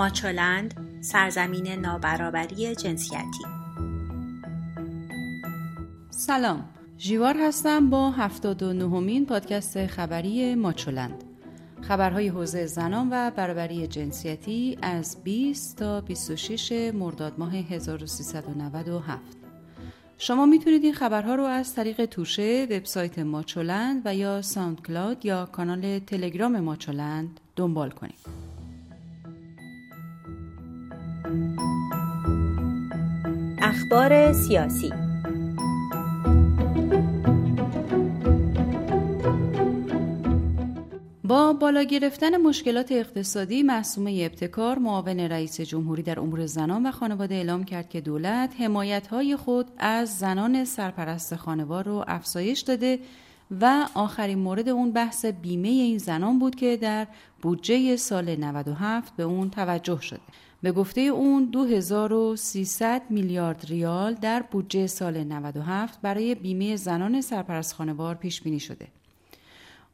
ماچولند سرزمین نابرابری جنسیتی. سلام جیوار هستم با 79 مین پادکست خبری ماچولند. خبرهای حوزه زنان و برابری جنسیتی از 20 تا 26 مرداد ماه 1397 شما می‌تونید این خبرها رو از طریق توشه وبسایت ماچولند و یا ساوند کلاود یا کانال تلگرام ماچولند دنبال کنید. اخبار سیاسی. با بالا گرفتن مشکلات اقتصادی محسومه ابتکار معاون رئیس جمهوری در امور زنان و خانواده اعلام کرد که دولت حمایت خود از زنان سرپرست خانوار رو افزایش داده و آخرین مورد اون بحث بیمه این زنان بود که در بودجه سال 97 به اون توجه شده. به گفته اون 2300 میلیارد ریال در بودجه سال 97 برای بیمه زنان سرپرست خانوار پیش بینی شده.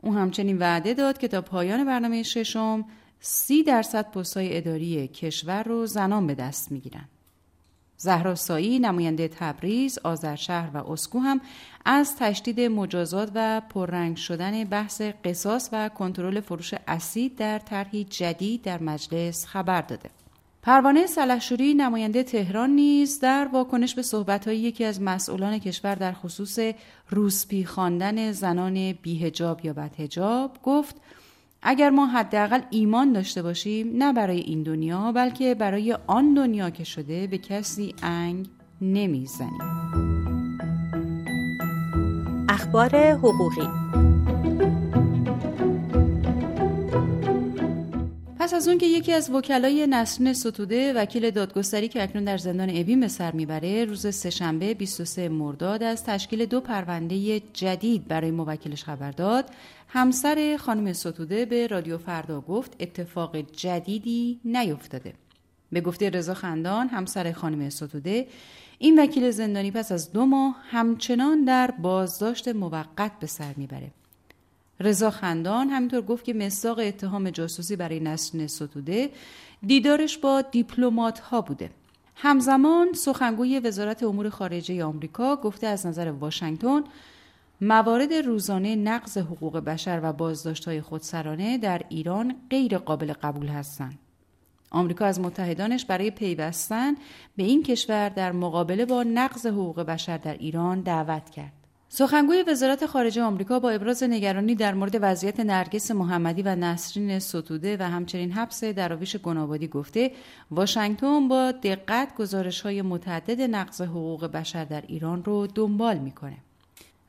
او همچنین وعده داد که تا پایان برنامه ششم 30 درصد پستهای اداری کشور رو زنان به دست می‌گیرند. زهرا سایی نماینده تبریز، آذرشهر و اسکو هم از تشدید مجازات و پررنگ شدن بحث قصاص و کنترل فروش اسید در طرحی جدید در مجلس خبر داده. پروانه سلحشوری نماینده تهران نیز در واکنش به صحبتهای یکی از مسئولان کشور در خصوص روسپی خواندن زنان بیهجاب یا بدهجاب گفت اگر ما حداقل ایمان داشته باشیم نه برای این دنیا بلکه برای آن دنیا که شده به کسی انگ نمی‌زنیم. اخبار حقوقی پس از اون که یکی از وکلای نسرین ستوده وکیل دادگستری که اکنون در زندان اوین به سر می‌بره روز سهشنبه 23 مرداد از تشکیل دو پرونده جدید برای موکلش خبر داد. همسر خانم ستوده به رادیو فردا گفت اتفاق جدیدی نیفتاده. به گفته رضا خندان همسر خانم ستوده این وکیل زندانی پس از دو ماه همچنان در بازداشت موقت به سر می‌بره. رضا خندان همینطور گفت که مصداق اتهام جاسوسی برای نسرین ستوده دیدارش با دیپلمات ها بوده همزمان سخنگوی وزارت امور خارجه آمریکا گفته از نظر واشنگتن موارد روزانه نقض حقوق بشر و بازداشت های خودسرانه در ایران غیر قابل قبول هستند. آمریکا از متحدانش برای پیوستن به این کشور در مقابله با نقض حقوق بشر در ایران دعوت کرد. سخنگوی وزارت خارجه آمریکا با ابراز نگرانی در مورد وضعیت نرگس محمدی و نسرین ستوده و همچنین حبس دراویش گنابادی گفته واشنگتن با دقت گزارش های متعدد نقض حقوق بشر در ایران رو دنبال می‌کنه.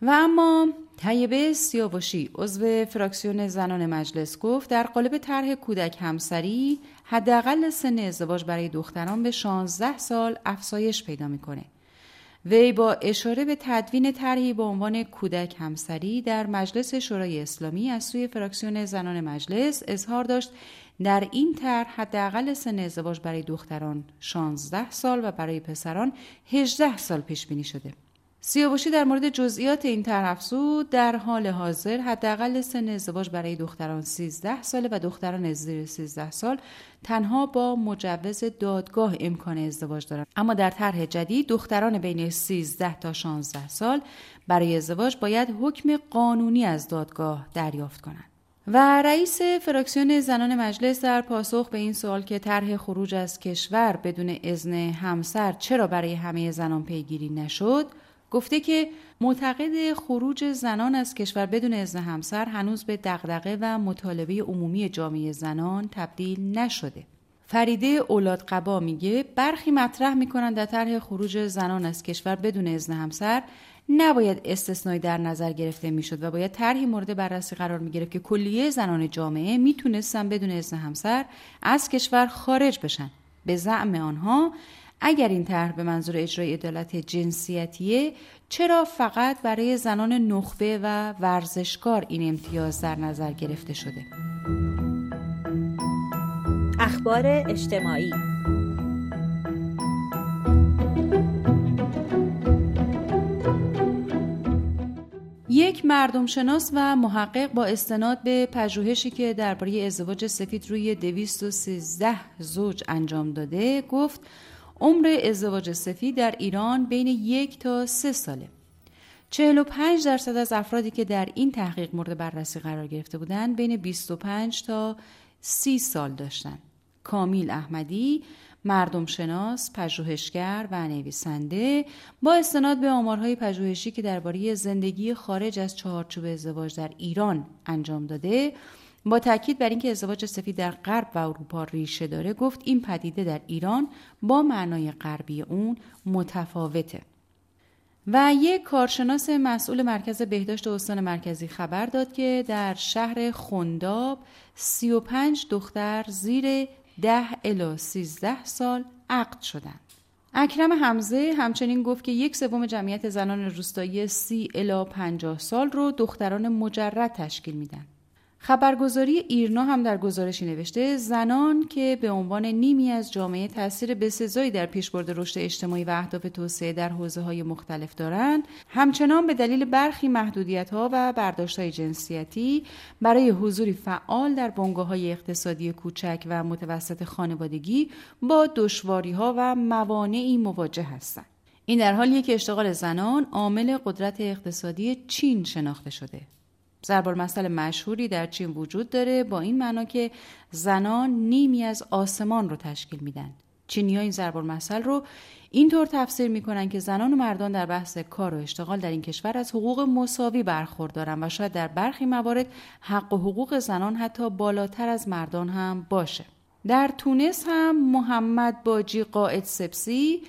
و اما طیبه سیاوشی عضو فراکسیون زنان مجلس گفت در قالب طرح کودک همسری حداقل سن ازدواج برای دختران به 16 سال افزایش پیدا می‌کنه. وی با اشاره به تدوین طرحی به عنوان کودک همسری در مجلس شورای اسلامی از سوی فراکسیون زنان مجلس اظهار داشت در این طرح حداقل سن ازدواج برای دختران 16 سال و برای پسران 18 سال پیش بینی شده. سیاوشی در مورد جزئیات این طرح افزود در حال حاضر حداقل سن ازدواج برای دختران 13 ساله و دختران زیر 13 سال تنها با مجوز دادگاه امکان ازدواج دارند. اما در طرح جدید دختران بین 13 تا 16 سال برای ازدواج باید حکم قانونی از دادگاه دریافت کنند. و رئیس فراکسیون زنان مجلس در پاسخ به این سوال که طرح خروج از کشور بدون اذن همسر چرا برای همه زنان پیگیری نشد گفته که معتقد خروج زنان از کشور بدون اذن همسر هنوز به دغدغه و مطالبه عمومی جامعه زنان تبدیل نشده. فریده اولاد قبا میگه برخی مطرح می‌کنن در طرح خروج زنان از کشور بدون اذن همسر نباید استثنایی در نظر گرفته می‌شد و باید طرحی مورد بررسی قرار می‌گرفت که کلیه زنان جامعه می‌تونستن بدون اذن همسر از کشور خارج بشن به زعم آنها اگر این طرح به منظور اجرای عدالت جنسیتیه چرا فقط برای زنان نخبه و ورزشکار این امتیاز در نظر گرفته شده؟ اخبار اجتماعی. یک مردم شناس و محقق با استناد به پژوهشی که درباره ازدواج سفید روی 213 زوج انجام داده گفت عمر ازدواج سفید در ایران بین یک تا سه ساله 45 درصد از افرادی که در این تحقیق مورد بررسی قرار گرفته بودند بین 25 تا 30 سال داشتند. کامیل احمدی مردم شناس، پژوهشگر و نویسنده با استناد به آمارهای پژوهشی که درباره زندگی خارج از چهارچوب ازدواج در ایران انجام داده با تاکید بر اینکه ازدواج سفید در غرب و اروپا ریشه داره گفت این پدیده در ایران با معنای غربی اون متفاوته و یک کارشناس مسئول مرکز بهداشت استان مرکزی خبر داد که در شهر خنداب 35 دختر زیر 10 الی 13 سال عقد شدند. اکرم حمزه همچنین گفت که یک سوم جمعیت زنان روستایی 30 الی 50 سال رو دختران مجرد تشکیل میدن. خبرگزاری ایرنا هم در گزارشی نوشته زنان که به عنوان نیمی از جامعه تاثیر بسزایی در پیشبرد رشد اجتماعی و اهداف توسعه در حوزه های مختلف دارند همچنان به دلیل برخی محدودیت ها و برداشت های جنسیتی برای حضوری فعال در بنگاه های اقتصادی کوچک و متوسط خانوادگی با دشواری ها و موانعی مواجه هستند. این در حالیه که اشتغال زنان عامل قدرت اقتصادی چین شناخته شده. ضرب المثل مشهوری در چین وجود داره با این معنا که زنان نیمی از آسمان رو تشکیل میدن. چینی ها این ضرب المثل رو اینطور تفسیر می‌کنن که زنان و مردان در بحث کار و اشتغال در این کشور از حقوق مساوی برخوردارن و شاید در برخی موارد حق و حقوق زنان حتی بالاتر از مردان هم باشه. در تونس هم محمد باجی قائد سپسی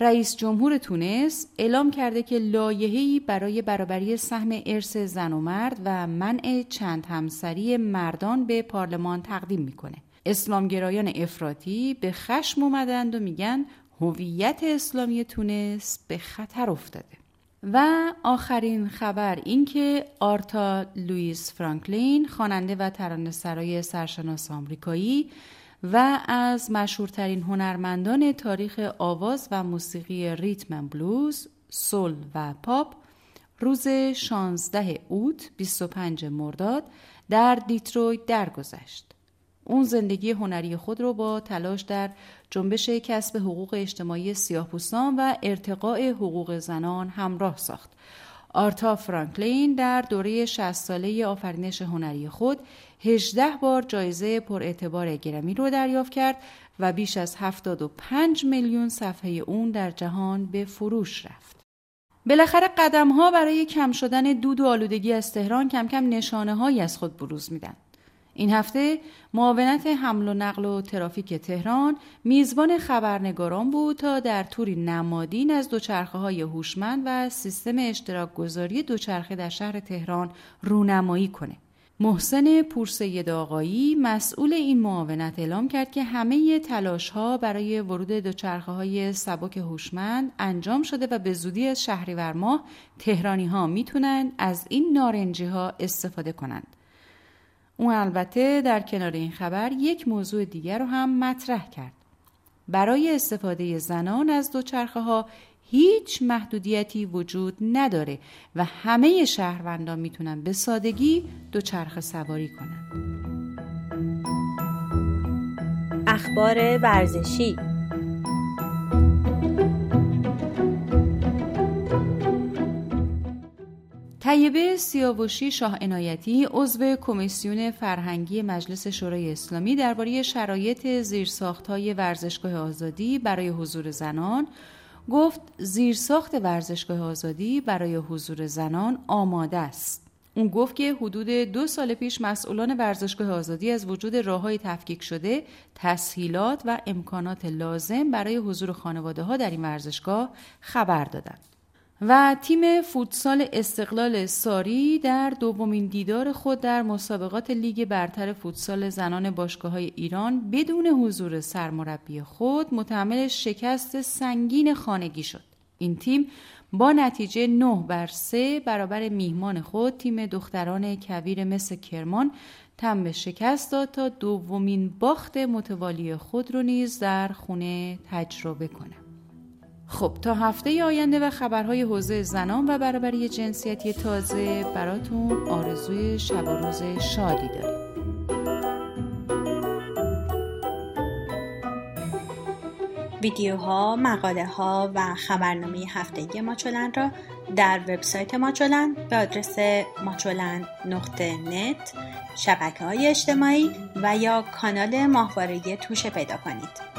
رئیس جمهور تونس اعلام کرده که لایحه‌ای برای برابری سهم ارث زن و مرد و منع چند همسری مردان به پارلمان تقدیم می‌کنه. اسلامگرایان افراطی به خشم اومدند و میگن هویت اسلامی تونس به خطر افتاده. و آخرین خبر این که آرتا لوئیس فرانکلین خواننده و ترانه‌سرای سرشناس آمریکایی و از مشهورترین هنرمندان تاریخ آواز و موسیقی ریتم بلوز، سول و پاپ روز 16 اوت 25 مرداد در دیترویت درگذشت. اون زندگی هنری خود رو با تلاش در جنبش کسب حقوق اجتماعی سیاهپوستان و ارتقاء حقوق زنان همراه ساخت. آریتا فرانکلین در دوره 60 ساله آفرینش هنری خود 18 بار جایزه پر اعتبار گرمی رو دریافت کرد و بیش از 75 میلیون صفحه اون در جهان به فروش رفت. بالاخره قدم ها برای کم شدن دود و آلودگی از تهران کم کم نشانه هایی از خود بروز میدن. این هفته معاونت حمل و نقل و ترافیک تهران میزبان خبرنگاران بود تا در توری نمادین از دوچرخه های هوشمند و سیستم اشتراک گذاری دوچرخه در شهر تهران رونمایی کنه. محسن پورسید آقایی مسئول این معاونت اعلام کرد که همه تلاش ها برای ورود دوچرخه های سبک هوشمند انجام شده و به زودی از شهریور ماه تهرانی ها می‌تونن از این نارنجی ها استفاده کنند. اون البته در کنار این خبر یک موضوع دیگر رو هم مطرح کرد. برای استفاده زنان از دوچرخه ها هیچ محدودیتی وجود نداره و همه شهروندان می‌تونن به سادگی دوچرخه سواری کنن. اخبار ورزشی طیبه سیاوشی شاه عنایتی عضو کمیسیون فرهنگی مجلس شورای اسلامی درباره شرایط زیرساختهای ورزشگاه آزادی برای حضور زنان گفت زیرساخت ورزشگاه آزادی برای حضور زنان آماده است. اون گفت که حدود دو سال پیش مسئولان ورزشگاه آزادی از وجود راههای تفکیک شده، تسهیلات و امکانات لازم برای حضور خانواده ها در این ورزشگاه خبر دادند. و تیم فوتسال استقلال ساری در دومین دیدار خود در مسابقات لیگ برتر فوتسال زنان باشگاه های ایران بدون حضور سرمربی خود متحمل شکست سنگین خانگی شد. این تیم با نتیجه 9 بر 3 برابر میهمان خود تیم دختران کویر مثل کرمان تم به شکست داد تا دومین باخت متوالی خود رو نیز در خونه تجربه کنه. خب تا هفته آینده و خبرهای حوزه زنان و برابری جنسیتی تازه براتون آرزوی شب و روز شادی داریم ویدیوها، مقاله ها و خبرنامه هفتگی ماچولن را در وبسایت ماچولن به آدرس ماچولن نقطه نت شبکه های اجتماعی و یا کانال ماهواره توشه پیدا کنید.